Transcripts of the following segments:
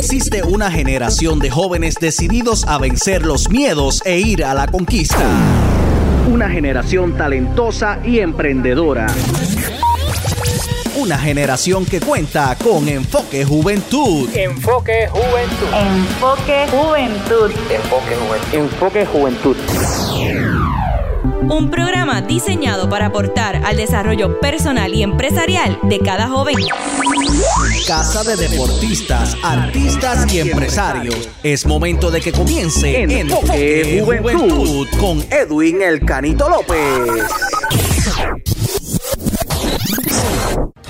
Existe una generación de jóvenes decididos a vencer los miedos e ir a la conquista. Una generación talentosa y emprendedora. Una generación que cuenta con Enfoque Juventud. Enfoque Juventud. Enfoque Juventud. Enfoque Juventud. Enfoque Juventud. Un programa diseñado para aportar al desarrollo personal y empresarial de cada joven. Casa de deportistas, artistas y empresarios. Es momento de que comience Enfoque Juventud con Edwin El Canito López.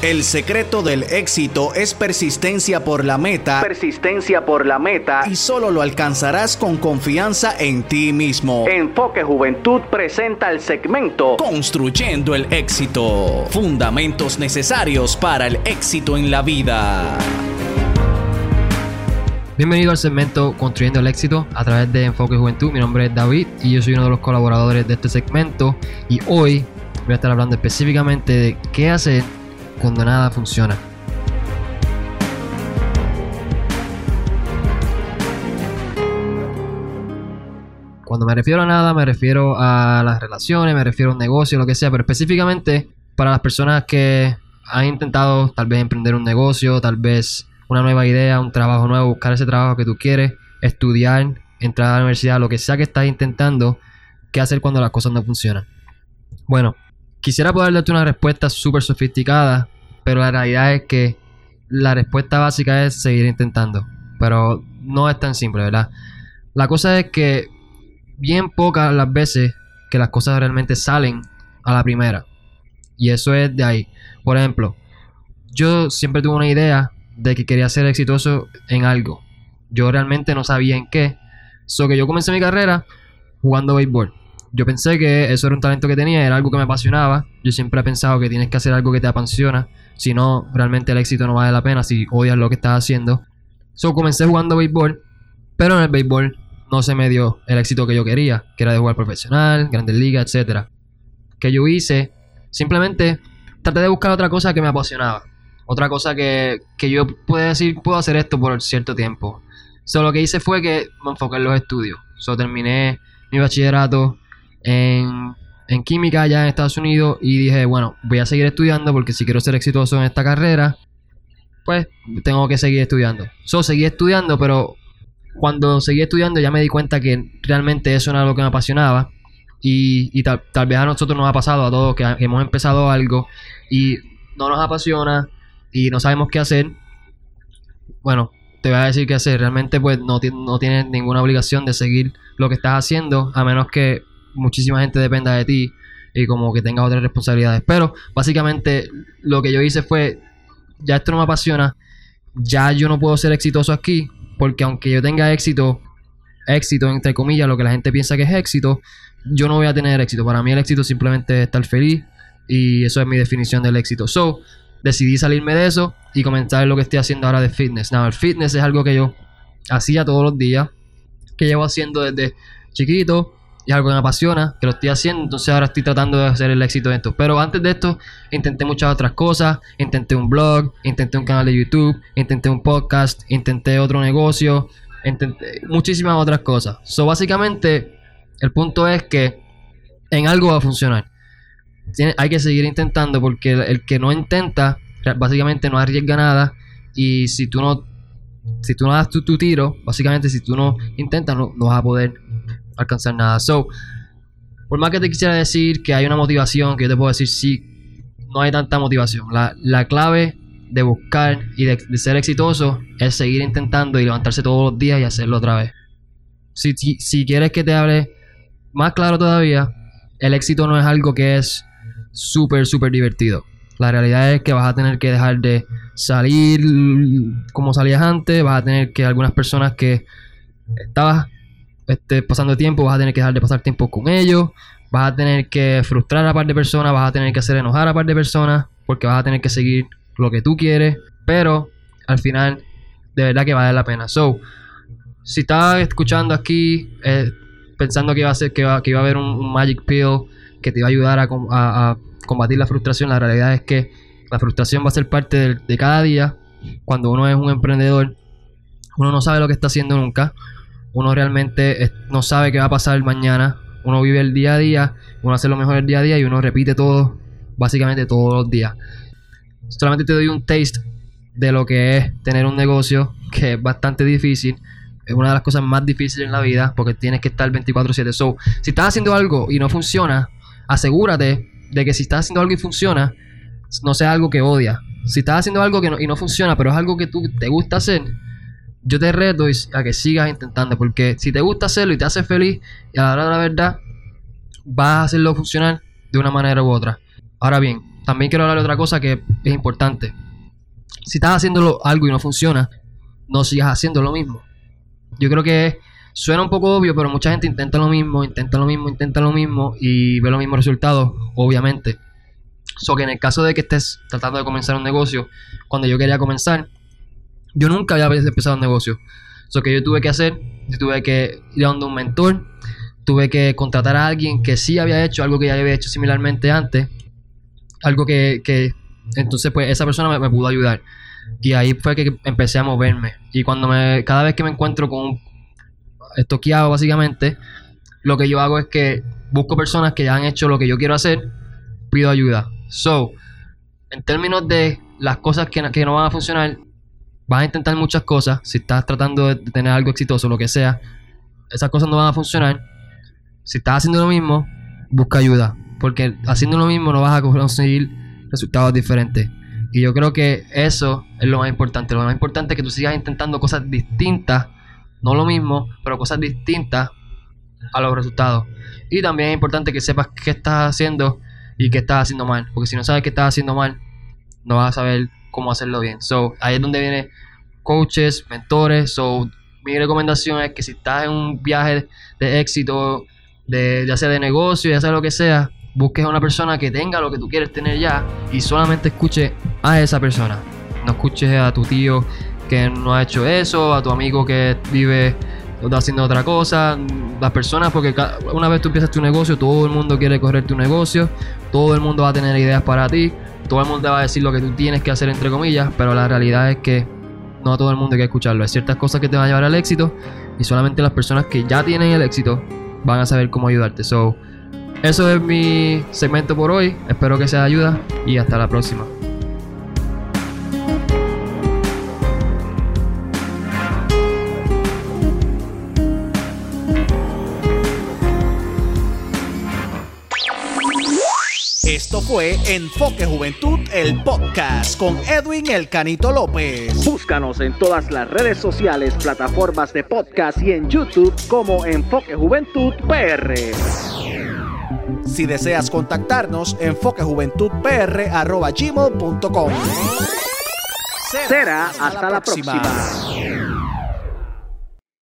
El secreto del éxito es persistencia por la meta. Persistencia por la meta. Y solo lo alcanzarás con confianza en ti mismo. Enfoque Juventud presenta el segmento Construyendo el éxito. Fundamentos necesarios para el éxito en la vida. Bienvenido al segmento Construyendo el éxito a través de Enfoque Juventud. Mi nombre es David y yo soy uno de los colaboradores de este segmento. Y hoy voy a estar hablando específicamente de qué hacer cuando nada funciona. Cuando me refiero a nada, me refiero a las relaciones, me refiero a un negocio, lo que sea, pero específicamente para las personas que han intentado tal vez emprender un negocio, tal vez una nueva idea, un trabajo nuevo, buscar ese trabajo que tú quieres, estudiar, entrar a la universidad, lo que sea que estás intentando, qué hacer cuando las cosas no funcionan. Bueno, quisiera poder darte una respuesta súper sofisticada, pero la realidad es que la respuesta básica es seguir intentando. Pero no es tan simple, ¿verdad? La cosa es que bien pocas las veces que las cosas realmente salen a la primera. Y eso es de ahí. Por ejemplo, yo siempre tuve una idea de que quería ser exitoso en algo. Yo realmente no sabía en qué. So que yo comencé mi carrera jugando béisbol. Yo pensé que eso era un talento que tenía, era algo que me apasionaba. Yo siempre he pensado que tienes que hacer algo que te apasiona. Si no, realmente el éxito no vale la pena si odias lo que estás haciendo. So comencé jugando béisbol, pero en el béisbol no se me dio el éxito que yo quería, que era de jugar profesional, grandes ligas, etc. Que yo hice, simplemente traté de buscar otra cosa que me apasionaba. Otra cosa que, que yo puedo decir, puedo hacer esto por cierto tiempo. So, lo que hice fue que me enfoqué en los estudios. So, terminé mi bachillerato en, química allá en Estados Unidos y dije, bueno, voy a seguir estudiando porque si quiero ser exitoso en esta carrera, pues tengo que seguir estudiando. So, seguí estudiando, pero cuando seguí estudiando ya me di cuenta que realmente eso no era lo que me apasionaba. Y, tal, tal vez a nosotros nos ha pasado a todos que, que hemos empezado algo y no nos apasiona y no sabemos qué hacer. Bueno, te voy a decir qué hacer. Realmente pues no, no tienes ninguna obligación de seguir lo que estás haciendo a menos que muchísima gente dependa de ti y como que tengas otras responsabilidades. Pero básicamente lo que yo hice fue, ya esto no me apasiona, ya yo no puedo ser exitoso aquí porque aunque yo tenga éxito, éxito entre comillas, lo que la gente piensa que es éxito, yo no voy a tener éxito. Para mí el éxito simplemente es estar feliz y eso es mi definición del éxito. So, decidí salirme de eso y comenzar lo que estoy haciendo ahora de fitness. Now, el fitness es algo que yo hacía todos los días, que llevo haciendo desde chiquito es algo que me apasiona, que lo estoy haciendo, entonces ahora estoy tratando de hacer el éxito de esto. Pero antes de esto, intenté muchas otras cosas, intenté un blog, intenté un canal de YouTube, intenté un podcast, intenté otro negocio, intenté muchísimas otras cosas. So, básicamente, el punto es que en algo va a funcionar. Hay que seguir intentando porque el, el que no intenta, básicamente no arriesga nada. Y si tú no, si tú no das tu, tu tiro, básicamente si tú no intentas, no, no vas a poder alcanzar nada. So, por más que te quisiera decir que hay una motivación, que yo te puedo decir sí, no hay tanta motivación. La, la clave de buscar y de, ser exitoso es seguir intentando y levantarse todos los días y hacerlo otra vez. Si, si, si quieres que te hable más claro todavía, el éxito no es algo que es súper, súper divertido. La realidad es que vas a tener que dejar de salir como salías antes, vas a tener que algunas personas que estabas este, pasando tiempo, vas a tener que dejar de pasar tiempo con ellos, vas a tener que frustrar a par de personas, vas a tener que hacer enojar a par de personas, porque vas a tener que seguir lo que tú quieres, pero al final de verdad que vale la pena. So, si estás escuchando aquí eh, pensando que iba a ser que iba, que iba a haber un, magic pill que te iba a ayudar a, a- a combatir la frustración, la realidad es que la frustración va a ser parte del- de, cada día cuando uno es un emprendedor uno no sabe lo que está haciendo nunca. Uno realmente no sabe qué va a pasar mañana. Uno vive el día a día, uno hace lo mejor el día a día y uno repite todo, básicamente todos los días. Solamente te doy un taste de lo que es tener un negocio, que es bastante difícil. Es una de las cosas más difíciles en la vida porque tienes que estar 24/7. So, si estás haciendo algo y no funciona, asegúrate de que si estás haciendo algo y funciona, no sea algo que odias. Si estás haciendo algo que y no funciona, pero es algo que tú te gusta hacer, yo te reto a que sigas intentando. Porque si te gusta hacerlo y te hace feliz, y a la hora de la verdad, vas a hacerlo funcionar de una manera u otra. Ahora bien, también quiero hablar de otra cosa que es importante. Si estás haciendo algo y no funciona, no sigas haciendo lo mismo. Yo creo que suena un poco obvio, pero mucha gente intenta lo mismo, intenta lo mismo, intenta lo mismo y ve los mismos resultados, obviamente. So que en el caso de que estés tratando de comenzar un negocio, cuando yo quería comenzar, yo nunca había empezado un negocio. So que yo tuve que hacer, yo tuve que ir a un mentor, tuve que contratar a alguien que sí había hecho algo que ya había hecho similarmente antes, algo que, que entonces pues esa persona me, pudo ayudar. Y ahí fue que empecé a moverme. Y cuando me, cada vez que me encuentro con un estoqueado básicamente, lo que yo hago es que busco personas que ya han hecho lo que yo quiero hacer, pido ayuda. So, en términos de las cosas que, que no van a funcionar, vas a intentar muchas cosas. Si estás tratando de tener algo exitoso, lo que sea, esas cosas no van a funcionar. Si estás haciendo lo mismo, busca ayuda. Porque haciendo lo mismo no vas a conseguir resultados diferentes. Y yo creo que eso es lo más importante. Lo más importante es que tú sigas intentando cosas distintas, no lo mismo, pero cosas distintas a los resultados. Y también es importante que sepas qué estás haciendo y qué estás haciendo mal. Porque si no sabes qué estás haciendo mal, no vas a saber cómo hacerlo bien. So, ahí es donde vienen coaches, mentores. So, mi recomendación es que si estás en un viaje de éxito, de, ya sea de negocio, ya sea lo que sea, busques a una persona que tenga lo que tú quieres tener ya y solamente escuche a esa persona. No escuches a tu tío que no ha hecho eso, a tu amigo que vive haciendo otra cosa, las personas, porque una vez tú empiezas tu negocio, todo el mundo quiere correr tu negocio, todo el mundo va a tener ideas para ti, todo el mundo va a decir lo que tú tienes que hacer, entre comillas, pero la realidad es que no a todo el mundo hay que escucharlo. Hay ciertas cosas que te van a llevar al éxito y solamente las personas que ya tienen el éxito van a saber cómo ayudarte. So, eso es mi segmento por hoy. Espero que sea de ayuda y hasta la próxima. Esto fue Enfoque Juventud, el podcast con Edwin El Canito López. Búscanos en todas las redes sociales, plataformas de podcast y en YouTube como Enfoque Juventud PR. Si deseas contactarnos, enfoquejuventudpr.gmail.com Será hasta, la próxima.